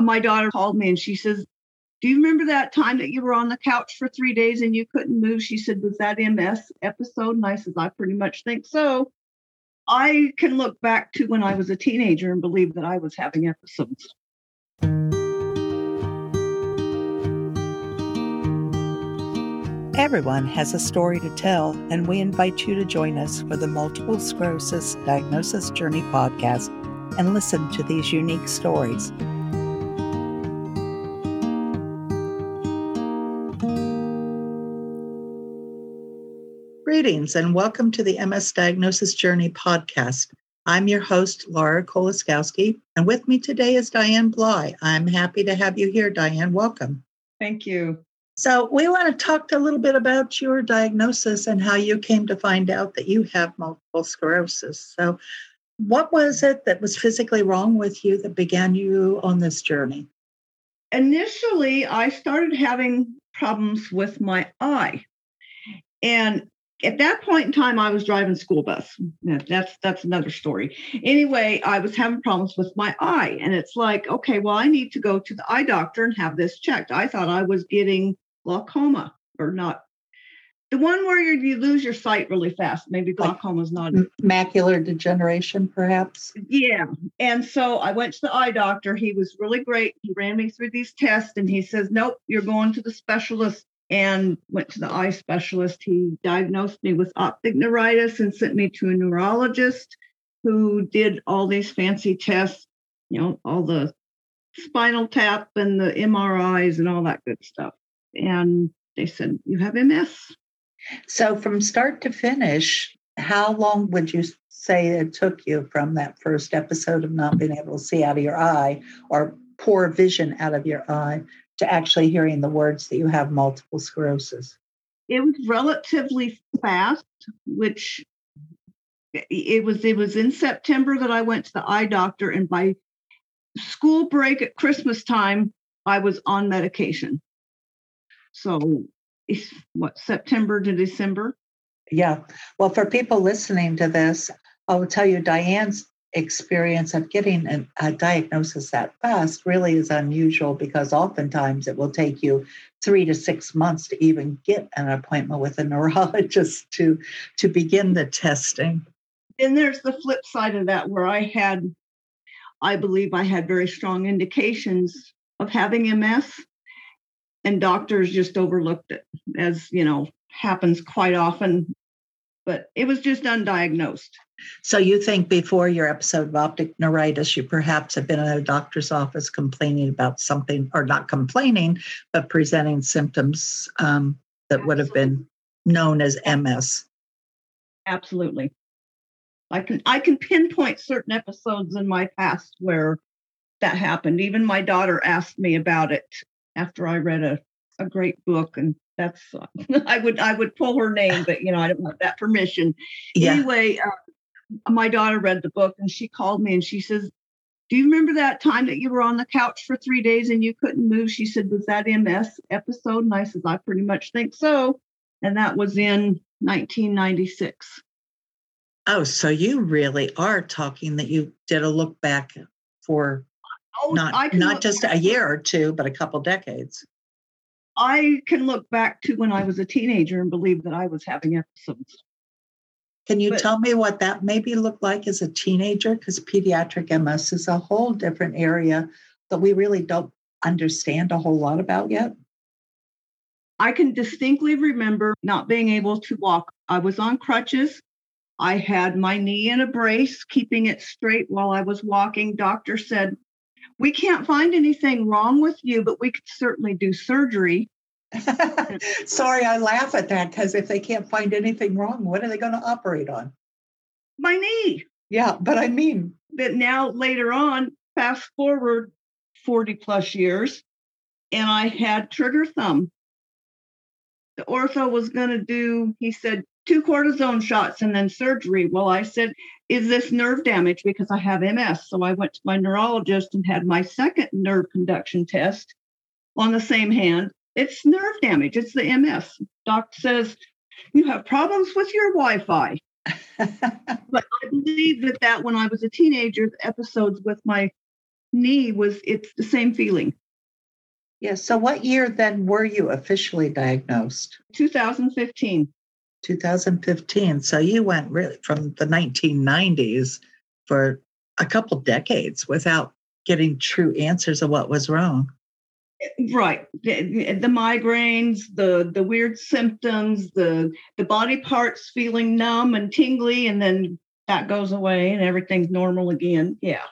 my daughter called me and she says, Do you remember that time that you were on the couch for three days and you couldn't move? She said, Was that MS episode? And I said, I pretty much think so. I can look back to when I was a teenager and believe that I was having episodes. Everyone has a story to tell, and we invite you to join us for the Multiple Sclerosis Diagnosis Journey podcast and listen to these unique stories. Greetings and welcome to the MS Diagnosis Journey podcast. I'm your host, Laura Kolaczkowski, and with me today is Diane Bly. I'm happy to have you here, Diane. Welcome. Thank you. So, we want to talk a little bit about your diagnosis and how you came to find out that you have multiple sclerosis. So, what was it that was physically wrong with you that began you on this journey? Initially, I started having problems with my eye. And at that point in time, I was driving school bus. That's that's another story. Anyway, I was having problems with my eye, and it's like, okay, well, I need to go to the eye doctor and have this checked. I thought I was getting glaucoma or not the one where you, you lose your sight really fast maybe glaucoma is not macular degeneration perhaps yeah and so i went to the eye doctor he was really great he ran me through these tests and he says nope you're going to the specialist and went to the eye specialist he diagnosed me with optic neuritis and sent me to a neurologist who did all these fancy tests you know all the spinal tap and the mris and all that good stuff and they said, You have MS. So, from start to finish, how long would you say it took you from that first episode of not being able to see out of your eye or poor vision out of your eye to actually hearing the words that you have multiple sclerosis? It was relatively fast, which it was it was in September that I went to the eye doctor and by school break at Christmas time I was on medication. So it's what September to December. Yeah. Well, for people listening to this, I will tell you Diane's experience of getting an, a diagnosis that fast really is unusual because oftentimes it will take you three to six months to even get an appointment with a neurologist to to begin the testing. Then there's the flip side of that where I had, I believe I had very strong indications of having MS and doctors just overlooked it as you know happens quite often but it was just undiagnosed so you think before your episode of optic neuritis you perhaps have been in a doctor's office complaining about something or not complaining but presenting symptoms um, that Absolutely. would have been known as ms Absolutely. I can I can pinpoint certain episodes in my past where that happened. Even my daughter asked me about it after I read a, a great book and that's I would I would pull her name, but you know I don't have that permission. Yeah. Anyway, uh, my daughter read the book and she called me and she says, "Do you remember that time that you were on the couch for three days and you couldn't move?" She said, "Was that MS episode?" And I said, "I pretty much think so." And that was in 1996. Oh, so you really are talking that you did a look back for Oh, not not just a year or two, but a couple decades. I can look back to when I was a teenager and believe that I was having episodes. Can you but, tell me what that maybe looked like as a teenager? Because pediatric MS is a whole different area that we really don't understand a whole lot about yet. I can distinctly remember not being able to walk. I was on crutches. I had my knee in a brace, keeping it straight while I was walking. Doctor said, we can't find anything wrong with you, but we could certainly do surgery. Sorry, I laugh at that because if they can't find anything wrong, what are they going to operate on? My knee. Yeah, but I mean that now later on, fast forward 40 plus years, and I had trigger thumb. The ortho was going to do, he said, two cortisone shots and then surgery. Well, I said, Is this nerve damage? Because I have MS. So I went to my neurologist and had my second nerve conduction test on the same hand. It's nerve damage, it's the MS. Doc says, You have problems with your Wi Fi. but I believe that that when I was a teenager, the episodes with my knee was it's the same feeling. Yeah. So, what year then were you officially diagnosed? 2015. 2015. So, you went really from the 1990s for a couple decades without getting true answers of what was wrong. Right. The, the, migraines, the the weird symptoms, the the body parts feeling numb and tingly, and then that goes away and everything's normal again. Yeah.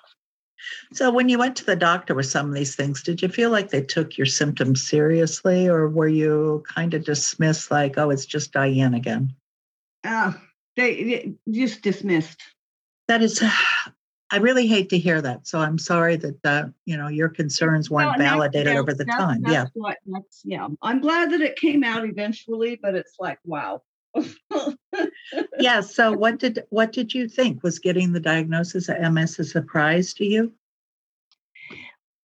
So, when you went to the doctor with some of these things, did you feel like they took your symptoms seriously, or were you kind of dismissed, like, "Oh, it's just Diane again"? Uh, they, they just dismissed. That is, I really hate to hear that. So I'm sorry that uh, you know your concerns weren't well, validated over the that's, time. That's yeah, what, that's yeah. I'm glad that it came out eventually, but it's like wow. yeah. So what did what did you think was getting the diagnosis of MS a surprise to you?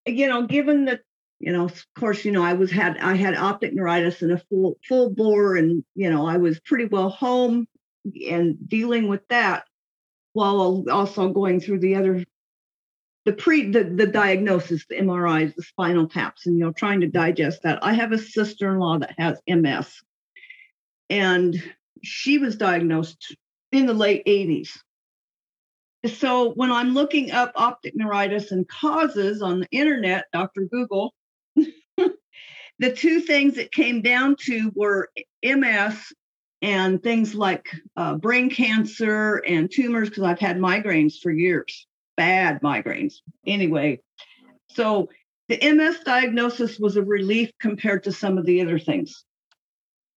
you know, given that, you know, of course, you know, I was had I had optic neuritis and a full full bore, and you know, I was pretty well home and dealing with that while also going through the other the pre the, the diagnosis the mris the spinal taps and you know trying to digest that i have a sister-in-law that has ms and she was diagnosed in the late 80s so when I'm looking up optic neuritis and causes on the internet, Dr. Google, the two things that came down to were MS and things like uh, brain cancer and tumors, because I've had migraines for years, bad migraines. Anyway, so the MS diagnosis was a relief compared to some of the other things.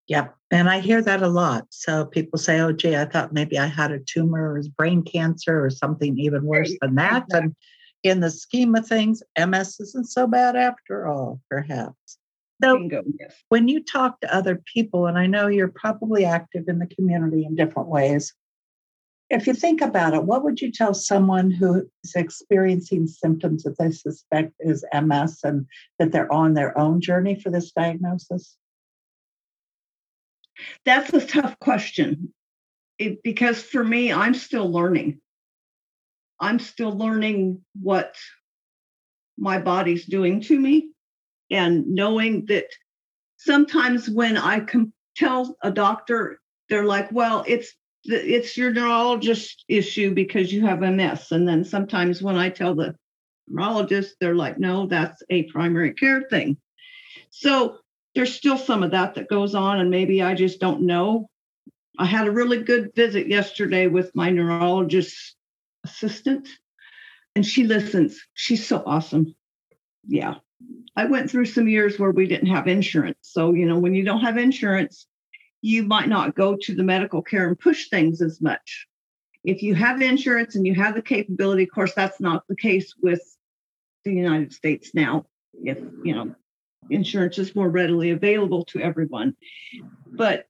Yep. And I hear that a lot. So people say, oh, gee, I thought maybe I had a tumor or brain cancer or something even worse than that. Exactly. And in the scheme of things, MS isn't so bad after all, perhaps. So Bingo, yes. when you talk to other people, and I know you're probably active in the community in different ways, if you think about it, what would you tell someone who is experiencing symptoms that they suspect is MS and that they're on their own journey for this diagnosis? That's a tough question it, because for me, I'm still learning. I'm still learning what my body's doing to me and knowing that sometimes when I can tell a doctor, they're like, well, it's it's your neurologist issue because you have MS. And then sometimes when I tell the neurologist, they're like, no, that's a primary care thing. So there's still some of that that goes on, and maybe I just don't know. I had a really good visit yesterday with my neurologist assistant, and she listens. She's so awesome. Yeah. I went through some years where we didn't have insurance. So, you know, when you don't have insurance, you might not go to the medical care and push things as much. If you have insurance and you have the capability, of course, that's not the case with the United States now. If, you know, insurance is more readily available to everyone. But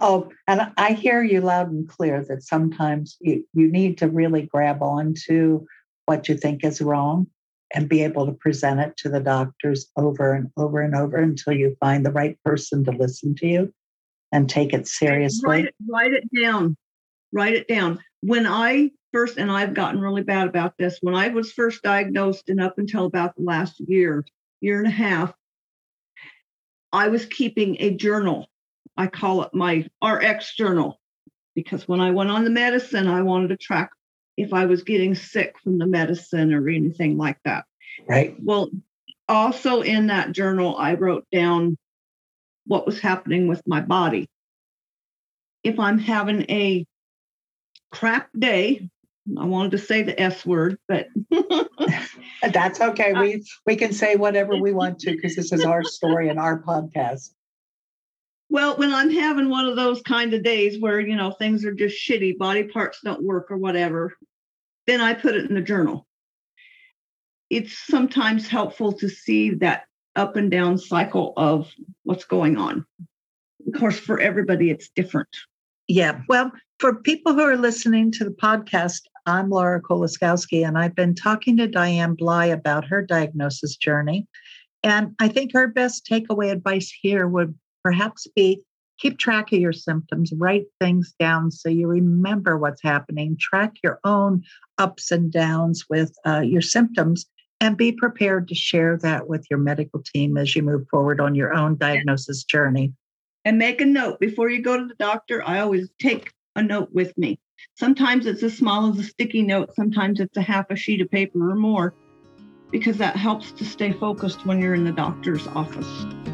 Oh, and I hear you loud and clear that sometimes you, you need to really grab on to what you think is wrong and be able to present it to the doctors over and over and over until you find the right person to listen to you and take it seriously. Write it, write it down. Write it down. When I first, and I've gotten really bad about this, when I was first diagnosed and up until about the last year, year and a half, I was keeping a journal. I call it my RX journal because when I went on the medicine, I wanted to track if I was getting sick from the medicine or anything like that. Right. Well, also in that journal, I wrote down what was happening with my body. If I'm having a crap day, I wanted to say the S word, but that's okay. Uh, we we can say whatever we want to because this is our story and our podcast. Well, when I'm having one of those kind of days where you know things are just shitty, body parts don't work or whatever, then I put it in the journal. It's sometimes helpful to see that up and down cycle of what's going on. Of course, for everybody, it's different. Yeah. Well, for people who are listening to the podcast, I'm Laura Kolaczkowski, and I've been talking to Diane Bly about her diagnosis journey. And I think her best takeaway advice here would perhaps be keep track of your symptoms, write things down so you remember what's happening, track your own ups and downs with uh, your symptoms, And be prepared to share that with your medical team as you move forward on your own diagnosis journey. And make a note before you go to the doctor. I always take a note with me. Sometimes it's as small as a sticky note, sometimes it's a half a sheet of paper or more, because that helps to stay focused when you're in the doctor's office.